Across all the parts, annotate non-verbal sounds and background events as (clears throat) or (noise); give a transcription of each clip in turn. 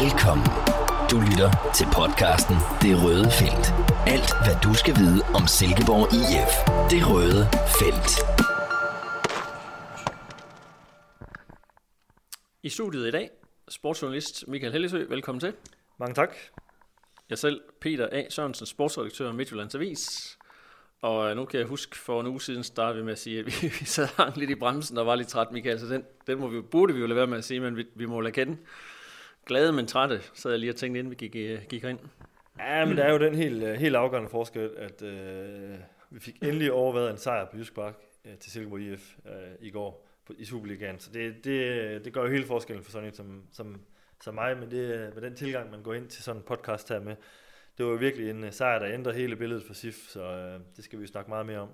Velkommen. Du lytter til podcasten Det Røde Felt. Alt, hvad du skal vide om Silkeborg IF. Det Røde Felt. I studiet i dag, sportsjournalist Michael Hellesø, velkommen til. Mange tak. Jeg selv, Peter A. Sørensen, sportsredaktør af Midtjyllands Avis. Og øh, nu kan jeg huske, for en uge siden startede vi med at sige, at vi, (laughs) vi sad hang lidt i bremsen og var lidt træt, Michael. Så den, den må vi, burde vi jo lade være med at sige, men vi, vi må lade kende. Glade, men trætte, sad jeg lige og tænkte, inden vi gik, øh, gik ind. Ja, men der er jo den helt, øh, helt afgørende forskel, at øh, vi fik endelig overvejet en sejr på Jysk Park øh, til Silkeborg IF øh, i går på, i Superligaen. Så det, det, det gør jo hele forskellen for sådan en som, som, som mig, men det, øh, med den tilgang, man går ind til sådan en podcast her med, det var virkelig en sejr, der ændrer hele billedet for SIF, så øh, det skal vi jo snakke meget mere om.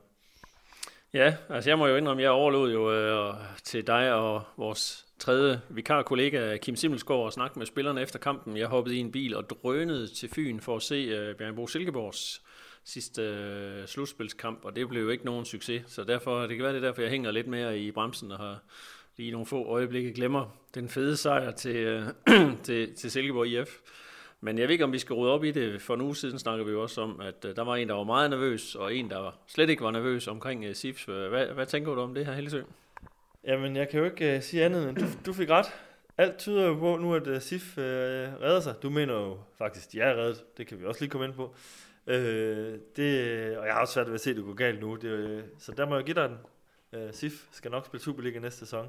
Ja, altså jeg må jo indrømme, jeg overlod jo øh, til dig og vores tredje vikarkollega Kim Simmelsgaard at snakke med spillerne efter kampen. Jeg hoppede i en bil og drønede til Fyn for at se øh, Bjørnbo Silkeborgs sidste øh, slutspilskamp, og det blev jo ikke nogen succes, så derfor, det kan være det derfor, jeg hænger lidt mere i bremsen og har lige nogle få øjeblikke glemmer den fede sejr til, øh, (clears throat) til, til Silkeborg IF. Men jeg ved ikke, om vi skal rydde op i det. For en uge siden snakker vi jo også om, at øh, der var en, der var meget nervøs, og en, der slet ikke var nervøs omkring øh, SIFs. Øh, hvad, hvad tænker du om det her, Hellesø? Jamen, jeg kan jo ikke uh, sige andet, end du, du fik ret. Alt tyder jo på nu, at uh, SIF uh, redder sig. Du mener jo faktisk, de er reddet. Det kan vi også lige komme ind på. Uh, det, og jeg har også svært ved at se, at det går galt nu. Det, uh, så der må jeg give dig den. Uh, SIF skal nok spille Superliga næste sæson.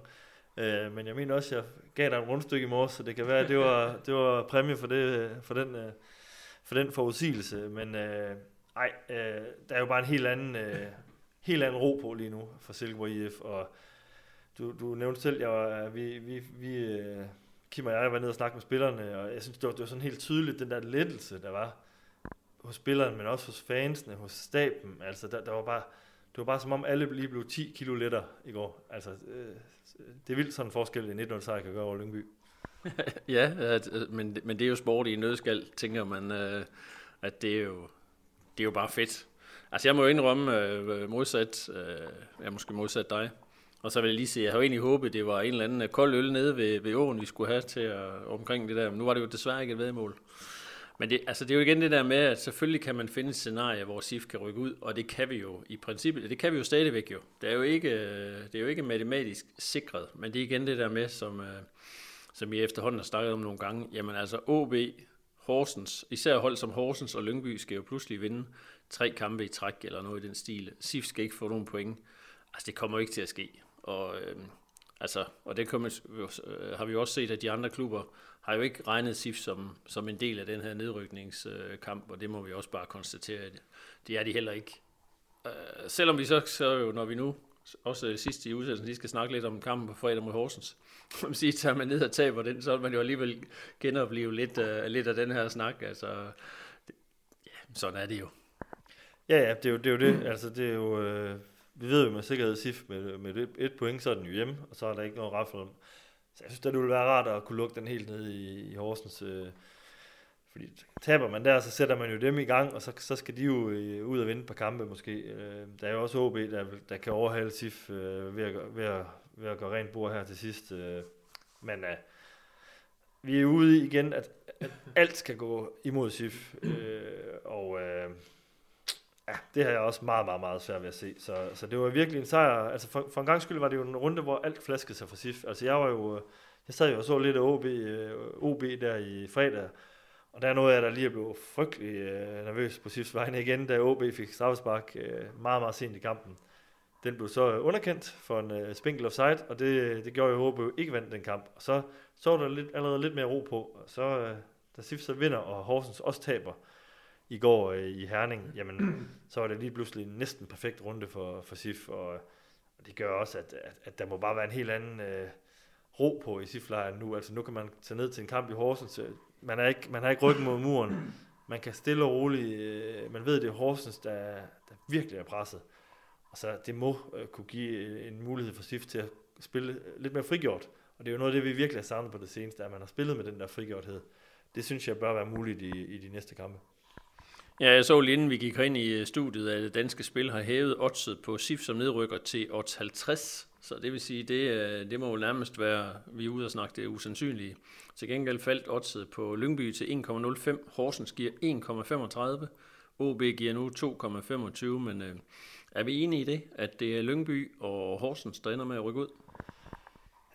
Øh, men jeg mener også, at jeg gav dig en rundstykke i morges, så det kan være, at det var, (laughs) det var præmie for, det, for, den, øh, for den forudsigelse. Men øh, ej, øh, der er jo bare en helt anden, øh, helt anden ro på lige nu for Silkeborg IF. Og du, du nævnte selv, jeg var, vi, vi, vi øh, Kim og jeg var nede og snakke med spillerne, og jeg synes, det var, det var sådan helt tydeligt, den der lettelse, der var hos spillerne, men også hos fansene, hos staben. Altså, der, der var bare, det var bare som om alle lige blev 10 kilo lettere i går. Altså, øh, det er vildt sådan en forskel, en 1-0 sejr kan gøre over Lyngby. (laughs) ja, øh, men, men det er jo sport i nødskal, tænker man, øh, at det er jo, det er jo bare fedt. Altså jeg må jo indrømme øh, modsat, øh, jeg måske modsat dig, og så vil jeg lige sige, jeg havde egentlig håbet, det var en eller anden kold øl nede ved, ved åen, vi skulle have til at, omkring det der, men nu var det jo desværre ikke et vedmål. Men det, altså det er jo igen det der med, at selvfølgelig kan man finde et scenarie, hvor SIF kan rykke ud, og det kan vi jo i princippet, det kan vi jo stadigvæk jo. Det er jo ikke, øh, det er jo ikke matematisk sikret, men det er igen det der med, som, øh, som I efterhånden har snakket om nogle gange, jamen altså OB, Horsens, især hold som Horsens og Lyngby skal jo pludselig vinde tre kampe i træk eller noget i den stil. SIF skal ikke få nogen point. Altså det kommer ikke til at ske. Og, øh, altså, og det kommer, øh, har vi jo også set, at de andre klubber har jo ikke regnet SIF som, som en del af den her nedrykningskamp, og det må vi også bare konstatere, at det er de heller ikke. Uh, selvom vi så, så jo, når vi nu også sidst i udsendelsen lige skal snakke lidt om kampen på fredag mod Horsens, (laughs) man siger, tager man ned og taber den, så vil man jo alligevel genopleve lidt, uh, lidt af den her snak. Altså, det, ja, sådan er det jo. Ja, ja, det er jo det. Er jo det. Altså, det er jo, øh, vi ved jo med sikkerhed, SIF med, med et, et point, så er den jo hjemme, og så er der ikke noget raffel om. Så jeg synes, det ville være rart at kunne lukke den helt ned i, i Horsens. Øh, fordi taber man der, så sætter man jo dem i gang, og så, så skal de jo øh, ud og vinde på kampe måske. Øh, der er jo også OB, der, der kan overhale SIF øh, ved, at, ved, at, ved at gøre rent bord her til sidst. Øh, men øh, vi er ude igen, at, at alt skal gå imod SIF. Øh, og øh, Ja, det har jeg også meget, meget, meget svært ved at se. Så, så det var virkelig en sejr. Altså for, for en gang skyld var det jo en runde, hvor alt flaskede sig for SIF. Altså jeg var jo, øh, jeg sad jo og så lidt af OB, øh, OB der i fredag, og der er noget af, der lige er blevet frygtelig øh, nervøs på SIFs vegne igen, da OB fik straffespark øh, meget, meget sent i kampen. Den blev så underkendt for en øh, spinkel offside, og det, det gjorde jo OB ikke vandt den kamp. Og så så der lidt, allerede lidt mere ro på, og så øh, da SIF så vinder, og Horsens også taber, i går øh, i Herning, jamen, så var det lige pludselig en næsten perfekt runde for, for SIF, og, og det gør også, at, at, at der må bare være en helt anden øh, ro på i sif nu. Altså nu kan man tage ned til en kamp i Horsens. Øh, man, er ikke, man har ikke ryggen mod muren. Man kan stille og roligt, øh, man ved, det er Horsens, der, der virkelig er presset. Og så det må øh, kunne give øh, en mulighed for SIF til at spille øh, lidt mere frigjort. Og det er jo noget af det, vi virkelig har savnet på det seneste, at man har spillet med den der frigjorthed. Det synes jeg bør være muligt i, i de næste kampe. Ja, jeg så lige inden vi gik ind i øh, studiet, at Danske Spil har hævet oddset på SIF som nedrykker til odds 50. Så det vil sige, det, øh, det må jo nærmest være, vi er ude og snakke det usandsynlige. Til gengæld faldt oddset på Lyngby til 1,05. Horsens giver 1,35. OB giver nu 2,25, men øh, er vi enige i det, at det er Lyngby og Horsens, der ender med at rykke ud?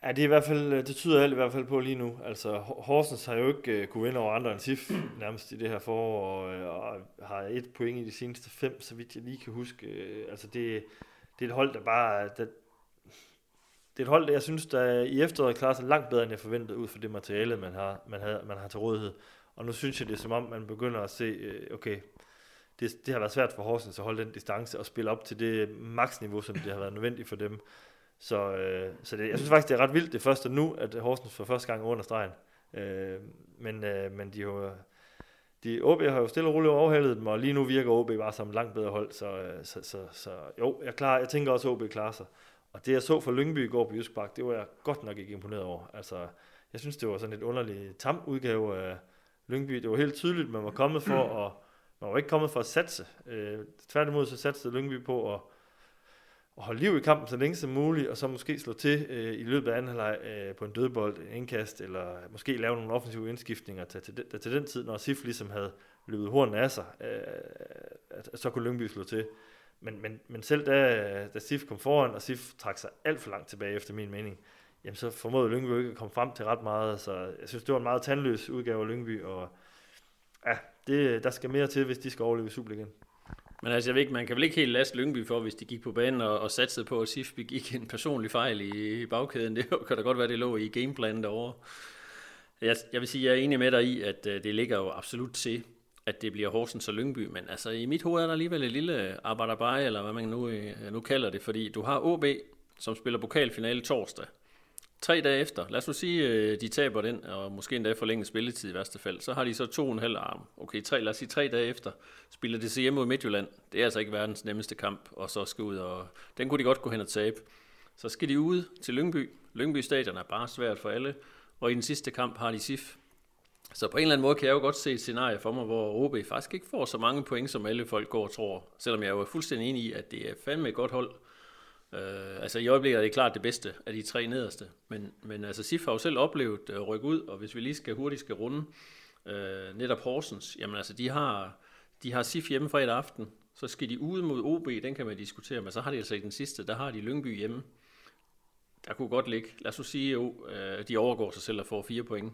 Ja, det, er i hvert fald, øh, det tyder alt i hvert fald på lige nu. Altså, Horsens har jo ikke uh, kunne vinde over andre end SIF (clears throat) nærmest i det her forår, og, øh, og har et point i de seneste fem, så vidt jeg lige kan huske. Altså, det, det er et hold, der bare... Der, det er et hold, der jeg synes, der i efteråret klarer sig langt bedre, end jeg forventede, ud fra det materiale, man har, man, har, man har til rådighed. Og nu synes jeg, det er som om, man begynder at se, okay, det, det har været svært for Horsens at holde den distance og spille op til det maksniveau, som det har været nødvendigt for dem. Så, øh, så det, jeg synes faktisk, det er ret vildt det første nu, at Horsens for første gang under stregen. Øh, men, øh, men de jo, de, OB har jo stille og roligt overhældet dem, og lige nu virker OB bare som langt bedre hold, så, øh, så, så, så jo, jeg, klar, jeg tænker også, at OB klarer sig. Og det jeg så for Lyngby i går på Jysk Park, det var jeg godt nok ikke imponeret over. Altså, jeg synes, det var sådan et underligt tam udgave af Lyngby. Det var helt tydeligt, man var kommet for at, man var ikke kommet for at satse. Øh, tværtimod så satsede Lyngby på at at holde liv i kampen så længe som muligt, og så måske slå til øh, i løbet af anden halvleg øh, på en dødbold, en indkast, eller måske lave nogle offensive indskiftninger til, til, til, til den tid, når Sif ligesom havde løbet hornen af sig, øh, at, at så kunne Lyngby slå til. Men, men, men selv da, da Sif kom foran, og Sif trak sig alt for langt tilbage, efter min mening, jamen så formåede Lyngby ikke at komme frem til ret meget, så jeg synes, det var en meget tandløs udgave af Lyngby, og ja, det, der skal mere til, hvis de skal overleve Superligaen. Men altså, jeg ved ikke, man kan vel ikke helt laste Lyngby for, hvis de gik på banen og, og satsede på, at SIF begik en personlig fejl i, i bagkæden. (laughs) Det kan da godt være, det lå i gameplanen derovre. Jeg, jeg vil sige, jeg er enig med dig i, at øh, det ligger jo absolut til, at det bliver Horsens og Lyngby. Men altså, i mit hoved er der alligevel et lille arbejderbej, eller hvad man nu, øh, nu kalder det. Fordi du har OB, som spiller pokalfinale torsdag. Tre dage efter, lad os nu sige, øh, de taber den, og måske endda forlænget spilletid i værste fald, så har de så to og en halv arm. Okay, tre, lad os sige tre dage efter, spiller de så hjemme mod Midtjylland. Det er altså ikke verdens nemmeste kamp, og så skal ud, og den kunne de godt gå hen og tabe. Så skal de ud til Lyngby. Lyngby stadion er bare svært for alle, og i den sidste kamp har de SIF. Så på en eller anden måde kan jeg jo godt se et scenarie for mig, hvor OB faktisk ikke får så mange point, som alle folk går og tror. Selvom jeg er jo fuldstændig enig i, at det er fandme et godt hold, Øh, altså i øjeblikket er det klart det bedste af de tre nederste, men, men altså SIF har jo selv oplevet at rykke ud, og hvis vi lige skal hurtigt skal runde øh, netop Horsens, jamen altså de har, de har SIF hjemme fredag aften, så skal de ud mod OB, den kan man diskutere, men så har de altså i den sidste, der har de Lyngby hjemme. Der kunne godt ligge, lad os sige, at øh, de overgår sig selv og får fire point.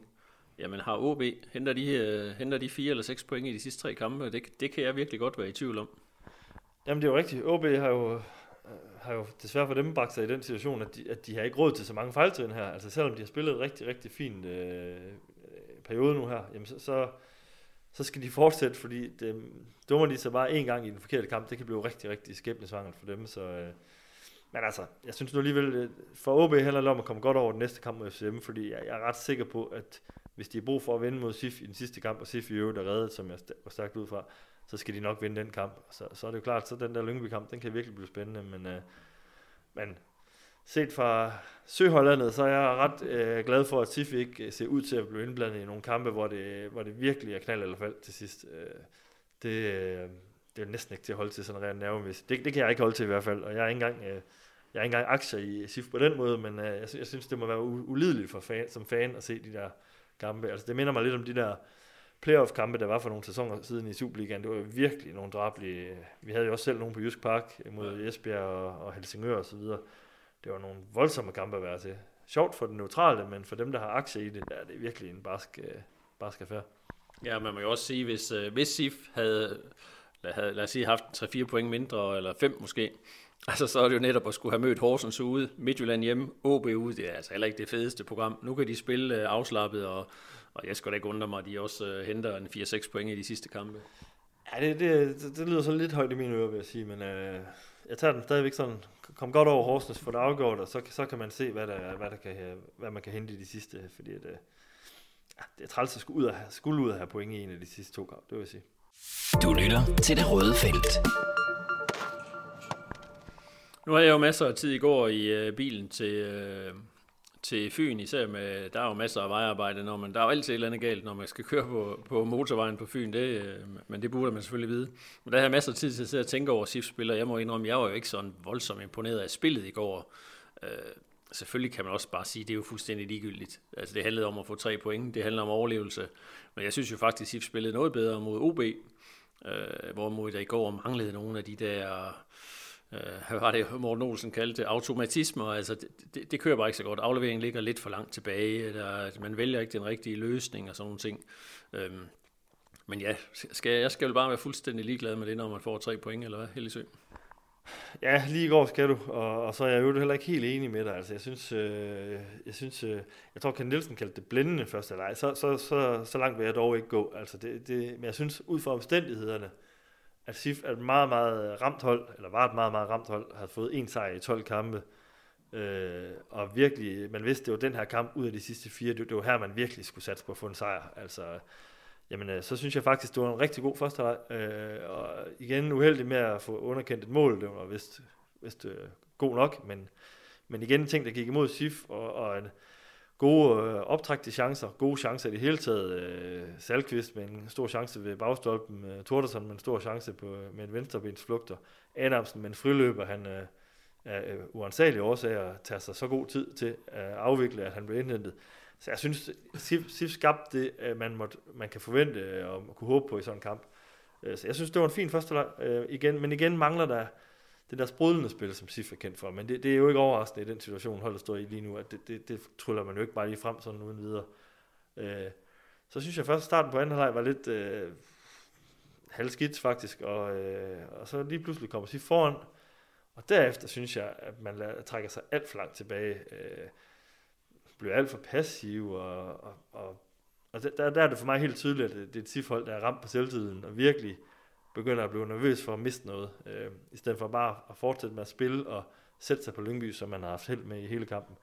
Jamen har OB, henter de, øh, henter de fire eller seks point i de sidste tre kampe, det, det kan jeg virkelig godt være i tvivl om. Jamen det er jo rigtigt. OB har jo har jo desværre for dem bragt sig i den situation, at de, at de har ikke råd til så mange fejltrin her. Altså selvom de har spillet rigtig, rigtig fint øh, øh, periode nu her, jamen så, så, så skal de fortsætte, fordi det, dummer de sig bare en gang i den forkerte kamp, det kan blive rigtig, rigtig skæbnesvangert for dem. Så, øh, men altså, jeg synes nu alligevel, øh, for OB handler om at komme godt over den næste kamp mod FCM, fordi jeg, jeg er ret sikker på, at hvis de har brug for at vinde mod SIF i den sidste kamp, og SIF i øvrigt er reddet, som jeg var stærkt ud fra, så skal de nok vinde den kamp. Så, så er det jo klart, så den der Lyngby-kamp, den kan virkelig blive spændende, men, øh, men set fra Søhollandet, så er jeg ret øh, glad for, at SIF ikke øh, ser ud til at blive indblandet i nogle kampe, hvor det, hvor det virkelig er knald eller fald til sidst. Øh, det, øh, det er næsten ikke til at holde til sådan rent nervevis. Det, det kan jeg ikke holde til i hvert fald, og jeg er ikke engang, øh, jeg er ikke engang aktier i SIF på den måde, men øh, jeg, jeg synes, det må være ulideligt for fan, som fan at se de der kampe. Altså, det minder mig lidt om de der playoff-kampe, der var for nogle sæsoner siden i Superligaen, det var virkelig nogle drablige. Vi havde jo også selv nogle på Jysk Park mod Esbjerg og, og Helsingør og så videre. Det var nogle voldsomme kampe at være til. Sjovt for den neutrale, men for dem, der har aktier i det, der er det virkelig en barsk, øh, barsk affære. Ja, man må jo også sige, hvis, uh, hvis SIF havde, lad, havde, lad os sige, haft 3-4 point mindre, eller 5 måske, altså så er det jo netop at skulle have mødt Horsens ude, Midtjylland hjemme, OB ude, det er altså heller ikke det fedeste program. Nu kan de spille afslappet og og jeg skal da ikke undre mig, at de også øh, henter en 4-6 point i de sidste kampe. Ja, det, det, det, det lyder så lidt højt i mine ører, vil jeg sige, men øh, jeg tager den stadigvæk sådan, kom godt over Horsens, for det afgjort, og så, så kan man se, hvad, der, hvad, der kan, hvad man kan hente i de sidste, fordi at, øh, det er træls at skulle ud, af, skulle ud af have point i en af de sidste to kampe, det vil jeg sige. Du lytter til det røde felt. Nu har jeg jo masser af tid i går i øh, bilen til, øh, til Fyn, især med, der er jo masser af vejarbejde, når man, der er jo altid et eller andet galt, når man skal køre på, på motorvejen på Fyn, det, øh, men det burde man selvfølgelig vide. Men der har jeg masser af tid til at sidde og tænke over SIF-spillere. Jeg må indrømme, jeg var jo ikke sådan voldsomt imponeret af spillet i går. Øh, selvfølgelig kan man også bare sige, at det er jo fuldstændig ligegyldigt. Altså det handlede om at få tre point, det handler om overlevelse. Men jeg synes jo faktisk, at SIF spillede noget bedre mod OB, øh, hvorimod der i går manglede nogle af de der, Øh, hvad var det Morten Olsen kaldte, automatismer. Altså det, det, det kører bare ikke så godt. Afleveringen ligger lidt for langt tilbage, eller man vælger ikke den rigtige løsning og sådan nogle ting. Øhm, men ja, skal, jeg skal jo bare være fuldstændig ligeglad med det, når man får tre point, eller hvad, Helgesø? Ja, lige i går skal du, og, og så er jeg jo heller ikke helt enig med dig. Altså, jeg synes, øh, jeg synes, øh, jeg tror, Ken Nielsen kaldte det blændende første leg. Så, så, så, så langt vil jeg dog ikke gå. Altså, det, det, men jeg synes, ud fra omstændighederne, at SIF er et meget, meget ramt hold, eller var et meget, meget ramt hold, har fået en sejr i 12 kampe. Øh, og virkelig, man vidste, det var den her kamp ud af de sidste fire, det, det var her, man virkelig skulle satse på at få en sejr. Altså, jamen øh, så synes jeg faktisk, det var en rigtig god første leg. Øh, og igen uheldig med at få underkendt et mål, det var vist, vist øh, god nok, men, men igen ting, der gik imod SIF, og, og en gode øh, optrækte chancer, gode chancer i det hele taget. Øh, Salkvist med en stor chance ved bagstolpen, øh, Tordersen med en stor chance på, øh, med en venstrebensflugter, Adamsen med en friløber, han øh, af øh, uansagelige årsager tager sig så god tid til at afvikle, at han blev indhentet. Så jeg synes, SIF, SIF skabte det, øh, man, måtte, man kan forvente og kunne håbe på i sådan en kamp. Øh, så jeg synes, det var en fin første leg. Øh, igen, men igen mangler der det der sprudlende spil, som SIF er kendt for. Men det, det er jo ikke overraskende i den situation, holdet står i lige nu, at det, det, det tryller man jo ikke bare lige frem sådan uden videre. Øh, så synes jeg først, at starten på anden halvleg var lidt øh, halvskidt faktisk, og, øh, og så lige pludselig kommer SIF foran, og derefter synes jeg, at man lader, trækker sig alt for langt tilbage. Øh, bliver alt for passiv, og, og, og, og der, der er det for mig helt tydeligt, at det, er et SIF-hold, der er ramt på selvtiden, og virkelig begynder at blive nervøs for at miste noget, øh, i stedet for bare at fortsætte med at spille og sætte sig på Lyngby, som man har haft held med i hele kampen.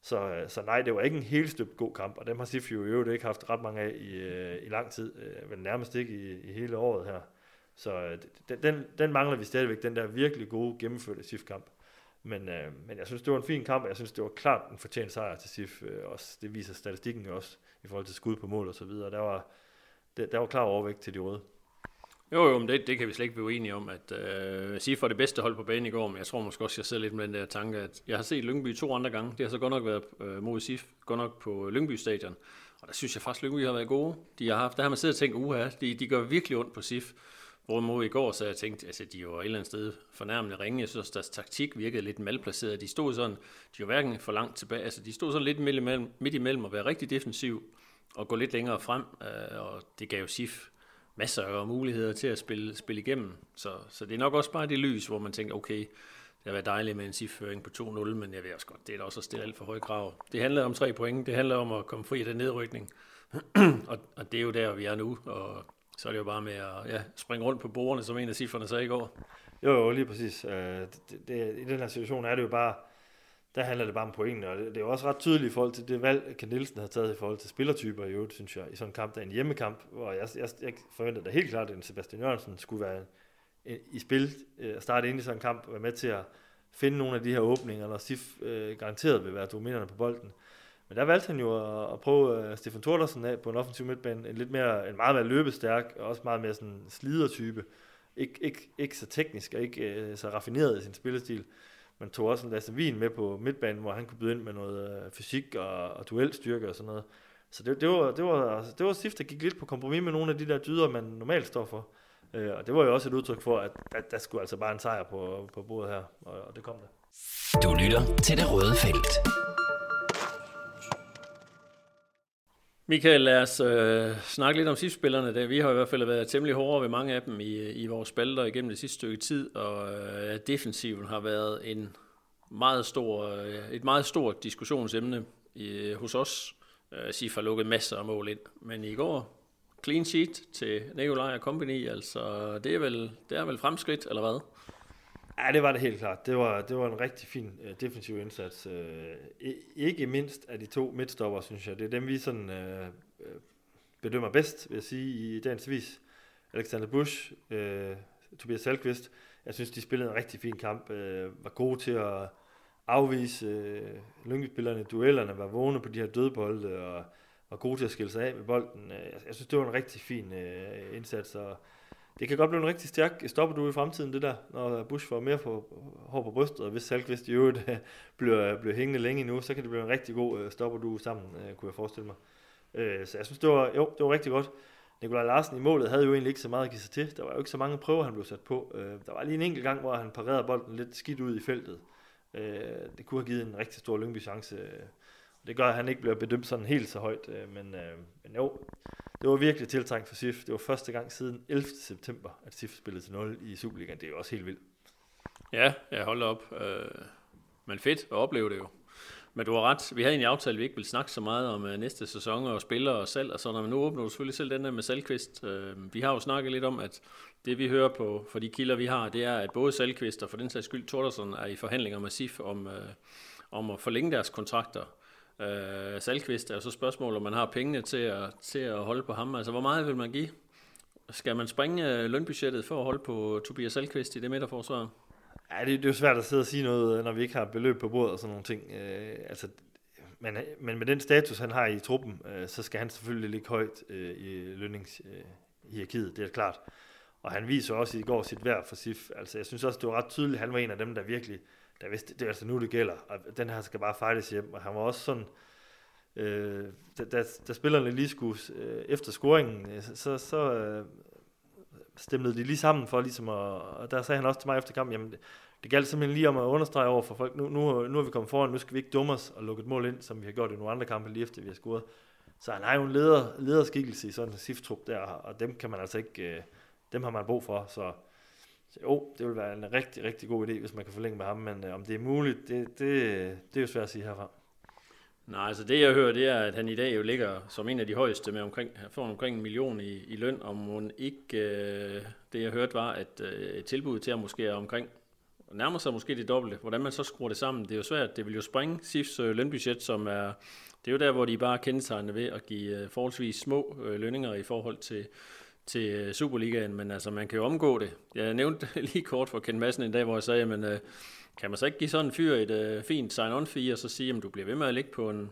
Så, øh, så nej, det var ikke en helt støbt god kamp, og dem har SIF jo i øvrigt ikke haft ret mange af i, øh, i lang tid, øh, vel nærmest ikke i, i hele året her. Så øh, den, den mangler vi stadigvæk, den der virkelig gode gennemførte SIF-kamp. Men, øh, men jeg synes, det var en fin kamp, og jeg synes, det var klart en fortjent sejr til SIF. Øh, også, det viser statistikken også, i forhold til skud på mål og så videre. Der var, der, der var klar overvægt til de røde. Jo, jo, men det, det kan vi slet ikke blive enige om, at øh, sige for det bedste hold på banen i går, men jeg tror måske også, jeg sidder lidt med den der tanke, at jeg har set Lyngby to andre gange. Det har så godt nok været øh, mod SIF, godt nok på Lyngby Stadion. Og der synes jeg faktisk, at Lyngby har været gode. De har haft, der har man siddet og tænkt, uha, de, de gør virkelig ondt på SIF. Hvorimod i går, så jeg tænkt, altså de var et eller andet sted fornærmende ringe. Jeg synes, deres taktik virkede lidt malplaceret. De stod sådan, de var hverken for langt tilbage, altså de stod sådan lidt midt imellem, midt imellem at være rigtig defensiv og gå lidt længere frem, øh, og det gav jo SIF masser af muligheder til at spille, spille igennem. Så, så det er nok også bare det lys, hvor man tænker, okay, det har været dejligt med en sifføring på 2-0, men jeg ved også godt, det er da også at stille alt for høje krav. Det handler om tre point, det handler om at komme fri af den nedrykning, (clears throat) og, og det er jo der, vi er nu, og så er det jo bare med at ja, springe rundt på bordene, som en af cifrene sagde i går. Jo, jo, lige præcis. Øh, det, det, I den her situation er det jo bare, der handler det bare om pointene, og det, det er jo også ret tydeligt i forhold til det valg, Ken Nielsen har taget i forhold til spillertyper i øvrigt, synes jeg, i sådan en kamp, der er en hjemmekamp, hvor jeg, jeg, jeg forventede da helt klart, at Sebastian Jørgensen skulle være en, i spil, uh, starte ind i sådan en kamp, og være med til at finde nogle af de her åbninger, når Sif øh, garanteret vil være dominerende på bolden. Men der valgte han jo at, at prøve øh, Stefan Thordersen af på en offensiv midtbane, en lidt mere, en meget mere løbestærk, og også meget mere sådan slidertype. Ik, ikke, ikke så teknisk og ikke øh, så raffineret i sin spillestil. Man tog også en Lasse Wien med på midtbanen, hvor han kunne byde ind med noget øh, fysik og, og duelstyrke og sådan noget. Så det, det, var, det, var, altså, det var Sif, der gik lidt på kompromis med nogle af de der dyder, man normalt står for. Øh, og det var jo også et udtryk for, at der, der skulle altså bare en sejr på, på bordet her, og, og det kom der. Du lytter til det røde felt. Michael, lad os øh, snakke lidt om SIF-spillerne. Vi har i hvert fald været temmelig hårde ved mange af dem i, i vores spalter igennem det sidste stykke tid, og øh, defensiven har været en meget stor, øh, et meget stort diskussionsemne i, øh, hos os. Øh, SIF har lukket masser af mål ind, men i går clean sheet til Nikolaj og Company, altså det er vel, det er vel fremskridt, eller hvad? Ja, det var det helt klart. Det var, det var en rigtig fin uh, defensiv indsats. Uh, ikke mindst af de to midtstopper, synes jeg. Det er dem, vi sådan uh, bedømmer bedst, vil jeg sige, i dagens vis. Alexander Busch, øh, Tobias Salkvist. Jeg synes, de spillede en rigtig fin kamp. Øh, var gode til at afvise øh, lyngespillerne i duellerne, var vågne på de her dødbolde, og var gode til at skille sig af med bolden. Jeg, jeg synes, det var en rigtig fin øh, indsats, og det kan godt blive en rigtig stærk stopper du i fremtiden, det der, når Bush får mere på, hår på brystet, og hvis Salkvist i øvrigt øh, bliver, bliver hængende længe nu, så kan det blive en rigtig god øh, stopper du sammen, øh, kunne jeg forestille mig. Så jeg synes, det var, jo, det var rigtig godt. Nikolaj Larsen i målet havde jo egentlig ikke så meget at give sig til. Der var jo ikke så mange prøver, han blev sat på. Der var lige en enkelt gang, hvor han parerede bolden lidt skidt ud i feltet. Det kunne have givet en rigtig stor Lyngby chance. Det gør, at han ikke bliver bedømt sådan helt så højt. Øh, men, øh, men jo, det var virkelig tiltrængt for SIF. Det var første gang siden 11. september, at SIF spillede til 0 i Superligaen. Det er jo også helt vildt. Ja, jeg holder op. Øh, men fedt at opleve det jo. Men du har ret. Vi havde en aftale, vi ikke ville snakke så meget om øh, næste sæson og spillere og salg og sådan Men nu åbner du selvfølgelig selv den der med Salkvist. Øh, vi har jo snakket lidt om, at det vi hører på for de kilder, vi har, det er, at både Salkvist og for den sags skyld Tordersen er i forhandlinger med SIF om, øh, om at forlænge deres kontrakter. Øh, Salkvist er jo så spørgsmålet, om man har pengene til at, til at holde på ham. Altså, hvor meget vil man give? Skal man springe øh, lønbudgettet for at holde på Tobias Salkvist i det midterforsvar? Ja, det, det er jo svært at sidde og sige noget, øh, når vi ikke har beløb på bordet og sådan nogle ting. Øh, altså, men, men med den status, han har i truppen, øh, så skal han selvfølgelig ligge højt øh, i lønningshierarkiet, øh, det er klart. Og han viser også i går sit værd for SIF. Altså, jeg synes også, det var ret tydeligt, at han var en af dem, der virkelig der vidste, det er altså nu, det gælder, og den her skal bare fejles hjem, og han var også sådan, øh, da, da, da spillerne lige skulle, øh, efter scoringen, øh, så, så øh, stemlede de lige sammen for ligesom at, og der sagde han også til mig efter kampen, jamen det, det galt simpelthen lige om at understrege over for folk, nu, nu, nu er vi kommet foran, nu skal vi ikke dumme os og lukke et mål ind, som vi har gjort i nogle andre kampe lige efter vi har scoret. Så han har jo en leder, lederskikkelse i sådan en siftrup der, og dem kan man altså ikke, øh, dem har man brug for, så så jo, det vil være en rigtig, rigtig god idé, hvis man kan forlænge med ham, men øh, om det er muligt, det, det, det er jo svært at sige herfra. Nej, altså det jeg hører, det er, at han i dag jo ligger som en af de højeste med omkring, får omkring en million i, i løn, og hun ikke, øh, det jeg hørte var, at øh, tilbud til at måske er omkring, nærmer sig måske det dobbelte. Hvordan man så skruer det sammen, det er jo svært. Det vil jo springe SIFs øh, lønbudget, som er, det er jo der, hvor de bare kendetegner ved at give øh, forholdsvis små øh, lønninger i forhold til, til øh, Superligaen, men altså man kan jo omgå det. Jeg nævnte (laughs) lige kort for Ken Madsen en dag, hvor jeg sagde, men øh, kan man så ikke give sådan en fyr et øh, fint sign-on fee, og så sige, at du bliver ved med at ligge på en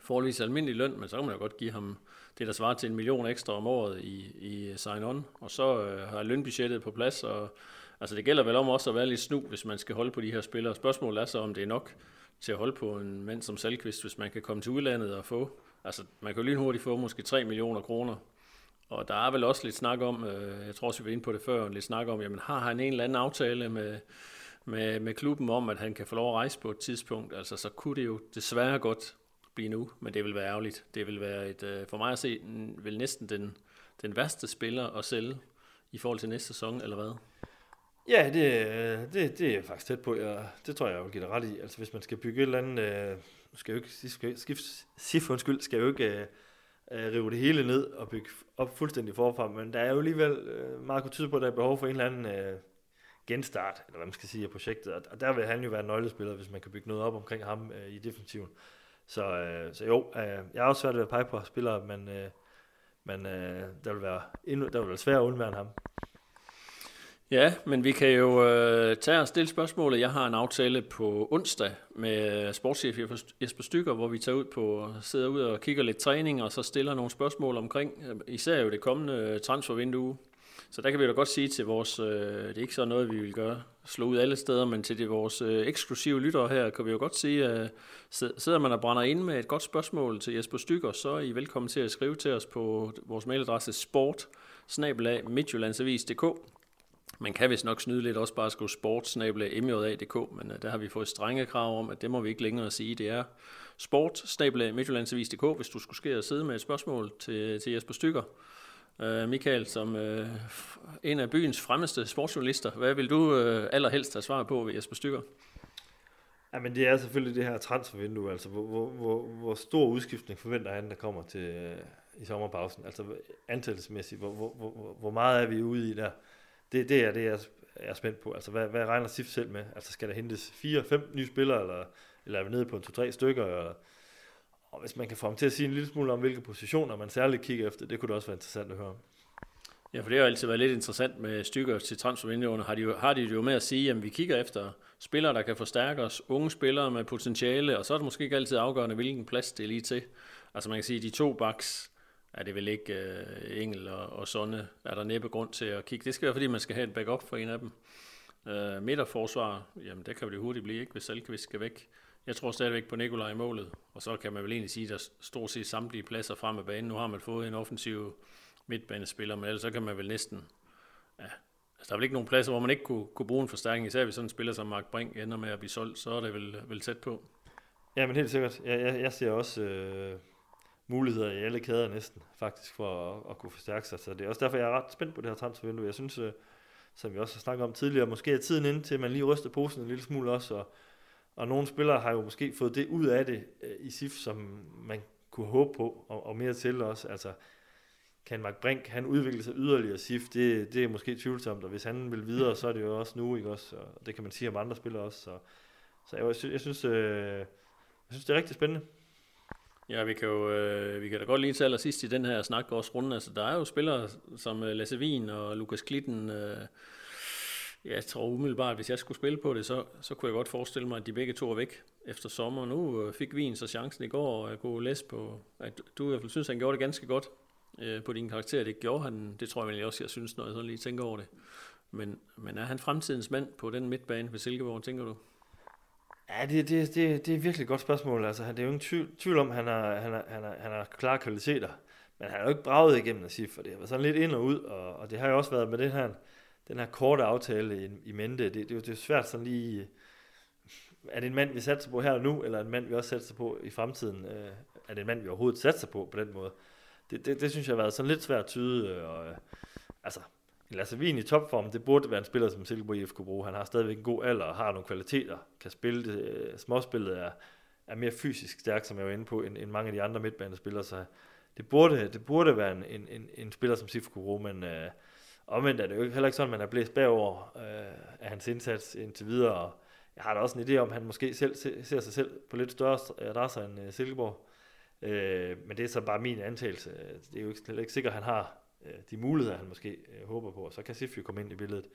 forholdsvis almindelig løn, men så kan man jo godt give ham det, der svarer til en million ekstra om året i, i sign-on, og så øh, har lønbudgettet på plads, og altså det gælder vel om også at være lidt snu, hvis man skal holde på de her spillere. Spørgsmålet er så, om det er nok til at holde på en mand som Salkvist, hvis man kan komme til udlandet og få, altså man kan jo lynhurtigt få måske 3 millioner kroner og der er vel også lidt snak om, øh, jeg tror også, vi var inde på det før, lidt snak om, jamen har han en eller anden aftale med, med, med klubben om, at han kan få lov at rejse på et tidspunkt, altså så kunne det jo desværre godt blive nu, men det vil være ærgerligt. Det vil være et, øh, for mig at se, vil næsten den, den værste spiller at sælge i forhold til næste sæson, eller hvad? Ja, det, øh, det, det er jeg faktisk tæt på. Jeg, det tror jeg, jeg vil give dig ret i. Altså hvis man skal bygge et eller andet, øh, skal jo ikke, skal, skift, SIF undskyld, skal jo ikke øh, øh, rive det hele ned og bygge op fuldstændig forfra, men der er jo alligevel øh, meget kunne tyde på, at der er behov for en eller anden øh, genstart, eller hvad man skal sige, af projektet, og der vil han jo være en nøglespiller, hvis man kan bygge noget op omkring ham øh, i defensiven. Så, øh, så jo, øh, jeg er også svært ved at pege på spillere, men, øh, men øh, der, vil være endnu, der vil være svært at undvære ham. Ja, men vi kan jo øh, tage og stille spørgsmålet. Jeg har en aftale på onsdag med øh, sportschef Jesper Stykker, hvor vi tager ud på, sidder ud og kigger lidt træning, og så stiller nogle spørgsmål omkring, øh, især jo det kommende øh, transfervindue. Så der kan vi da godt sige til vores, øh, det er ikke så noget, vi vil gøre, slå ud alle steder, men til det vores øh, eksklusive lyttere her, kan vi jo godt sige, at sidder man og brænder ind med et godt spørgsmål til Jesper Stykker, så er I velkommen til at skrive til os på vores mailadresse sport midtjyllandsavis.dk man kan vist nok snyde lidt også bare skrive sportsnabla.mja.dk, men øh, der har vi fået strenge krav om, at det må vi ikke længere sige. Det er sportsnabla.midtjyllandsavis.dk, hvis du skulle ske og sidde med et spørgsmål til, til Jesper Stykker. Uh, Michael, som uh, en af byens fremmeste sportsjournalister, hvad vil du uh, allerhelst have svar på ved Jesper Stykker? Ja, men det er selvfølgelig det her transfervindue, altså hvor, hvor, hvor, hvor stor udskiftning forventer han, der kommer til uh, i sommerpausen, altså antalsmæssigt, hvor, hvor, hvor, hvor meget er vi ude i der? Det, det er det, jeg er spændt på. Altså, hvad, hvad regner SIF selv med? Altså, skal der hentes fire, fem nye spillere, eller, eller er vi nede på en to-tre stykker? Eller, og hvis man kan få ham til at sige en lille smule om, hvilke positioner man særligt kigger efter, det kunne det også være interessant at høre Ja, for det har altid været lidt interessant med stykker til transfervinduerne. Har de, jo, har de jo med at sige, at vi kigger efter spillere, der kan forstærke os, unge spillere med potentiale, og så er det måske ikke altid afgørende, hvilken plads det er lige til. Altså man kan sige, at de to baks er det vel ikke uh, Engel og, og Sonne, er der næppe grund til at kigge. Det skal være, fordi man skal have en backup for en af dem. Uh, midterforsvar, jamen det kan det hurtigt blive, ikke, hvis Salkevist skal væk. Jeg tror stadigvæk på Nikolaj i målet, og så kan man vel egentlig sige, at der stort set samtlige pladser frem af banen. Nu har man fået en offensiv midtbanespiller, men ellers så kan man vel næsten... Ja, altså der er vel ikke nogen pladser, hvor man ikke kunne, kunne bruge en forstærkning, især hvis sådan en spiller som Mark Brink ender med at blive solgt, så er det vel, vel tæt på. Ja, men helt sikkert. Jeg, jeg, jeg ser også øh, muligheder i alle kæder næsten, faktisk, for at, at kunne forstærke sig. Så det er også derfor, jeg er ret spændt på det her transfervindue. Jeg synes, øh, som vi også har snakket om tidligere, måske er tiden inde til, at man lige ryster posen en lille smule også, og, og nogle spillere har jo måske fået det ud af det øh, i SIF, som man kunne håbe på, og, og mere til også. Altså, kan Mark Brink, han udvikle sig yderligere SIF, det, det er måske tvivlsomt, og hvis han vil videre, så er det jo også nu, ikke også? Og det kan man sige om andre spillere også. Så, så jeg, jeg synes, jeg synes, øh, jeg synes, det er rigtig spændende. Ja, vi kan jo øh, vi kan da godt lige til allersidst i den her snak også runde. Altså, der er jo spillere som øh, Lasse Wien og Lukas Klitten. Øh, jeg tror umiddelbart, hvis jeg skulle spille på det, så, så kunne jeg godt forestille mig, at de begge to er væk efter sommer. Nu øh, fik Wien så chancen i går, øh, og jeg kunne læse på, at du i hvert fald synes, at han gjorde det ganske godt øh, på din karakter. Det gjorde han, det tror jeg vel også, jeg synes, når jeg sådan lige tænker over det. Men, men er han fremtidens mand på den midtbane ved Silkeborg, tænker du? Ja, det, det, det, det er virkelig et godt spørgsmål. Altså, det er jo ingen tvivl, tvivl om, at han har, han, har, han, har, han har klare kvaliteter. Men han har jo ikke braget igennem at sige, for det har været sådan lidt ind og ud, og, og det har jo også været med den her, den her korte aftale i, i mente. Det, det, det, er jo svært sådan lige, er det en mand, vi satser på her og nu, eller en mand, vi også satser på i fremtiden? Øh, er det en mand, vi overhovedet satser på på den måde? Det, det, det synes jeg har været sådan lidt svært at tyde, øh, og øh, altså, Lasse Wien i topform, det burde være en spiller, som Silkeborg IF kunne bruge. Han har stadigvæk en god alder og har nogle kvaliteter, kan spille det. Øh, småspillet er, er mere fysisk stærk, som jeg var inde på, end, end mange af de andre midtbanespillere, så det burde, det burde være en, en, en, en spiller, som SIF kunne bruge, men øh, omvendt er det jo heller ikke sådan, man er blæst bagover øh, af hans indsats indtil videre, og jeg har da også en idé om, at han måske selv ser sig selv på lidt større øh, adresser end øh, Silkeborg, øh, men det er så bare min antagelse. Det er jo ikke, ikke sikkert, at han har øh, de muligheder, han måske øh, håber på, og så kan Sif jo komme ind i billedet.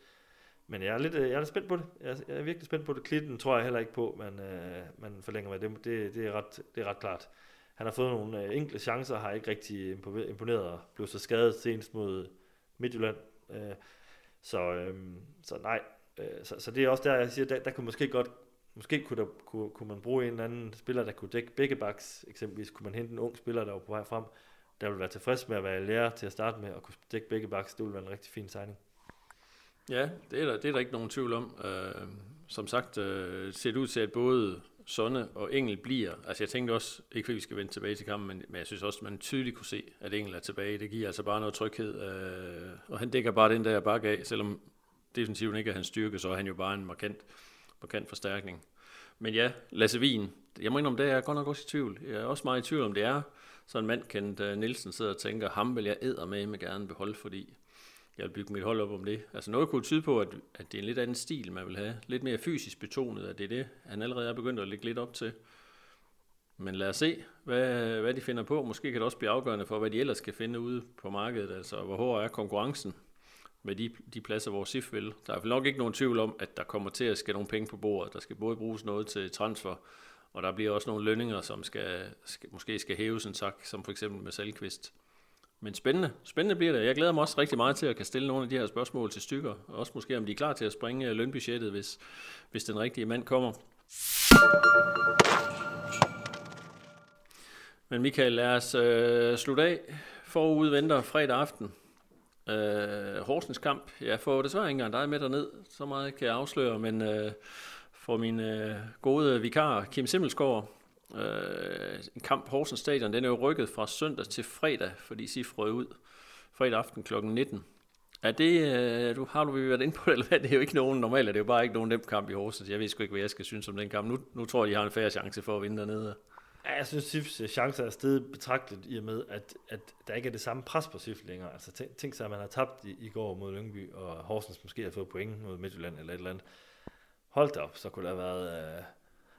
Men jeg er lidt, øh, jeg er lidt spændt på det. Jeg er, jeg er virkelig spændt på det. Klitten tror jeg heller ikke på, man, øh, man forlænger med det. Det, det, er ret, det er ret klart. Han har fået nogle øh, enkle chancer, har ikke rigtig imponeret og blev så skadet senest mod Midtjylland. Øh, så, øh, så nej, øh, så, så det er også der, jeg siger, der, der kunne måske godt, måske kunne, der, kunne, kunne man bruge en eller anden spiller, der kunne dække begge backs. Eksempelvis kunne man hente en ung spiller, der var på vej frem, der vil være tilfreds med at være lærer til at starte med, og kunne dække begge baks, det vil være en rigtig fin signing. Ja, det er der, det er der ikke nogen tvivl om. Øh, som sagt, øh, ser det ud til, at både Sonne og Engel bliver. Altså jeg tænkte også, ikke fordi vi skal vende tilbage til kampen, men, men jeg synes også, at man tydeligt kunne se, at Engel er tilbage. Det giver altså bare noget tryghed, øh, og han dækker bare den der bakke af, selvom defensiven ikke er hans styrke, så er han jo bare en markant, markant forstærkning. Men ja, Lasse Wien, jeg må indrømme, det er jeg godt nok også i tvivl. Jeg er også meget i tvivl om, det er så en mand kendt uh, øh, Nielsen sidder og tænker, ham vil jeg æder med med gerne beholde, fordi jeg vil bygge mit hold op om det. Altså noget kunne tyde på, at, at det er en lidt anden stil, man vil have. Lidt mere fysisk betonet, at det er det, han allerede er begyndt at lægge lidt op til. Men lad os se, hvad, hvad de finder på. Måske kan det også blive afgørende for, hvad de ellers kan finde ude på markedet. Altså, hvor hård er konkurrencen med de, de pladser, hvor SIF vil. Der er nok ikke nogen tvivl om, at der kommer til at ske nogle penge på bordet. Der skal både bruges noget til transfer, og der bliver også nogle lønninger, som skal, skal, måske skal hæves en tak, som for eksempel med Salkvist. Men spændende. Spændende bliver det. Jeg glæder mig også rigtig meget til at kan stille nogle af de her spørgsmål til stykker. Og også måske om de er klar til at springe øh, lønbudgettet, hvis, hvis den rigtige mand kommer. Men Michael, lad os øh, slutte af. Forud venter fredag aften. Øh, Horsens kamp. Jeg får desværre ikke engang dig med derned. Så meget kan jeg afsløre, men øh, for min øh, gode vikar, Kim Simmelsgaard. Øh, en kamp på Horsens Stadion, den er jo rykket fra søndag til fredag, fordi SIF røg ud fredag aften kl. 19. Er det, øh, du, har du været inde på det, eller hvad? Det er jo ikke nogen, normalt er det jo bare ikke nogen nem kamp i Horsens. Jeg ved sgu ikke, hvad jeg skal synes om den kamp. Nu, nu tror jeg, de har en færre chance for at vinde dernede. Ja, jeg synes, SIFs øh, chancer er stedet betragteligt i og med, at, at der ikke er det samme pres på SIF længere. Altså tænk, tænk sig, at man har tabt i, i går mod Lyngby, og Horsens måske har fået point mod Midtjylland eller et eller andet hold da op, så kunne der have været... Øh,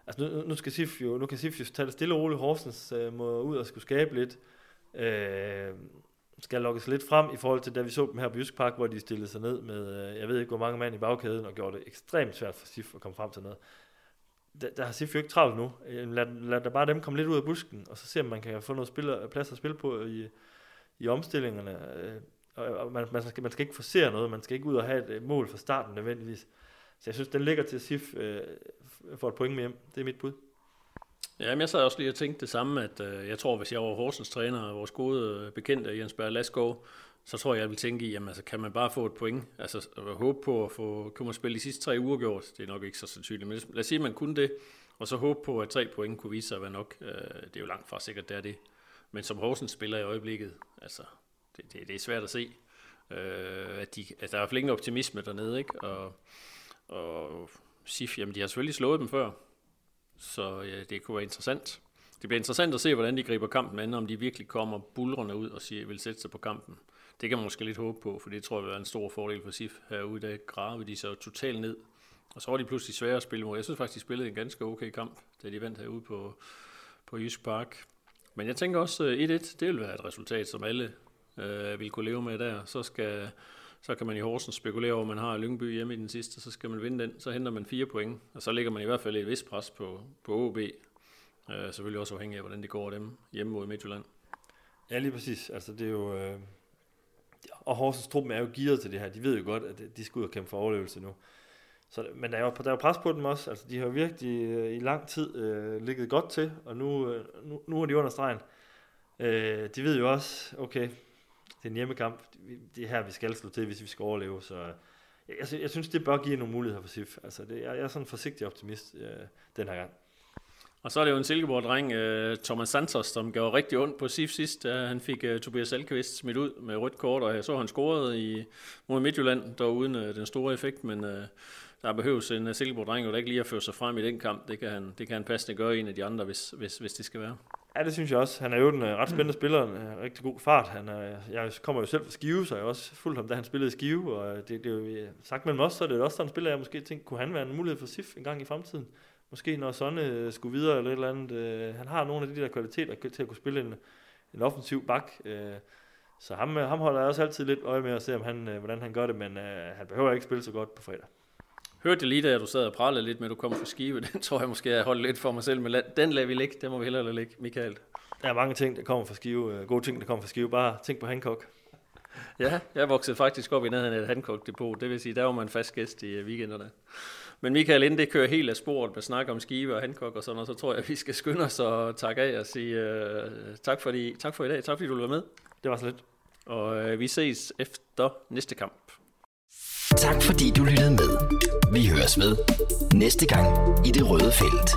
altså nu, nu, skal Sif jo, nu kan Sif jo tage det stille og roligt. Horsens øh, må ud og skulle skabe lidt. Øh, skal lukkes lidt frem i forhold til, da vi så dem her på Jysk Park, hvor de stillede sig ned med, øh, jeg ved ikke, hvor mange mand i bagkæden, og gjorde det ekstremt svært for Sif at komme frem til noget. Der, der har Sif jo ikke travlt nu. Øh, lad, lad da bare dem komme lidt ud af busken, og så se, om man kan få noget spiller, øh, plads at spille på i, i omstillingerne. Øh, og man, man, skal, man skal ikke forsere noget, man skal ikke ud og have et øh, mål fra starten nødvendigvis. Så jeg synes, den ligger til SIF øh, for et point med hjem. Det er mit bud. Ja, men jeg sad også lige og tænkte det samme, at øh, jeg tror, hvis jeg var Horsens træner og vores gode øh, bekendte Jens Berg Lasgaard, så tror jeg, jeg vil tænke i, jamen altså, kan man bare få et point? Altså, håbe på at få, kunne man spille de sidste tre uger gjort? Det er nok ikke så sandsynligt, men lad os sige, at man kunne det, og så håbe på, at tre point kunne vise sig at være nok. Øh, det er jo langt fra sikkert, det er det. Men som Horsens spiller i øjeblikket, altså, det, det, det er svært at se. Øh, at, de, at der er i hvert fald ingen optimisme dernede, ikke? Og, og SIF, jamen de har selvfølgelig slået dem før, så ja, det kunne være interessant. Det bliver interessant at se, hvordan de griber kampen an, om de virkelig kommer bulrende ud og siger, vil sætte sig på kampen. Det kan man måske lidt håbe på, for det tror jeg vil være en stor fordel for SIF herude. Der graver de så totalt ned. Og så var de pludselig svære at spille mod. Jeg synes faktisk, de spillede en ganske okay kamp, da de vandt herude på, på Jysk Park. Men jeg tænker også øh, 1-1, det vil være et resultat, som alle øh, vil kunne leve med der. Så, skal, så kan man i Horsens spekulere over, at man har Lyngby hjemme i den sidste, så skal man vinde den. Så henter man fire point, og så ligger man i hvert fald et vist pres på, på OB. Øh, selvfølgelig også afhængig af, hvordan det går dem hjemme mod Midtjylland. Ja, lige præcis. Altså, det er jo... Øh... Og Horsens truppen er jo gearet til det her. De ved jo godt, at de skal ud og kæmpe for overlevelse nu. Så, men der er, jo, der er jo pres på dem også. Altså, de har jo virkelig øh, i lang tid øh, ligget godt til, og nu, øh, nu, nu er de under stregen. Øh, de ved jo også, okay, det er en hjemmekamp. Det er her, vi skal slå til, hvis vi skal overleve. Så øh, jeg, jeg, jeg synes, det bør give nogle muligheder for SIF. Altså, det, jeg, jeg er sådan en forsigtig optimist øh, den her gang. Og så er det jo en Silkeborg-dreng, øh, Thomas Santos, som gav rigtig ondt på SIF sidst. Han fik øh, Tobias Alkvist smidt ud med rødt kort, og jeg så, han scorede i, mod Midtjylland, der uden den store effekt, men der behøves en Silkeborg-dreng jo ikke lige at føre sig frem i den kamp. Det kan han, det kan han passende gøre en af de andre, hvis, hvis, hvis det skal være. Ja, det synes jeg også. Han er jo en uh, ret spændende spiller, en uh, rigtig god fart. Han, uh, jeg kommer jo selv fra Skive, så jeg også fulgt ham, da han spillede i Skive, og det, det er jo sagt mellem os, så er det også sådan en spiller, jeg måske tænkte, kunne han være en mulighed for SIF en gang i fremtiden? Måske når Sonne skulle videre eller et eller andet. Han har nogle af de der kvaliteter til at kunne spille en, en offensiv bak. Så ham, ham holder jeg også altid lidt øje med at se, om han, hvordan han gør det, men han behøver ikke spille så godt på fredag. Hørte lige, da du sad og prallede lidt med, at du kom fra Skive. (laughs) Den tror jeg måske, jeg holdt lidt for mig selv. Men den lader vi ligge. Den må vi hellere lade ligge, Michael. Der er mange ting, der kommer fra Skive. Øh, gode ting, der kommer fra Skive. Bare tænk på Hancock. Ja, jeg voksede faktisk op i nærheden af et Hancock-depot. Det vil sige, der var man fast gæst i øh, weekenderne. Men Michael, inden det kører helt af sporet med snak om Skive og Hancock og sådan noget, så tror jeg, at vi skal skynde os og takke af og sige uh, tak, for de, tak for i dag. Tak fordi du var med. Det var så lidt. Og uh, vi ses efter næste kamp. Tak fordi du lyttede med. Vi høres ved næste gang i det røde felt.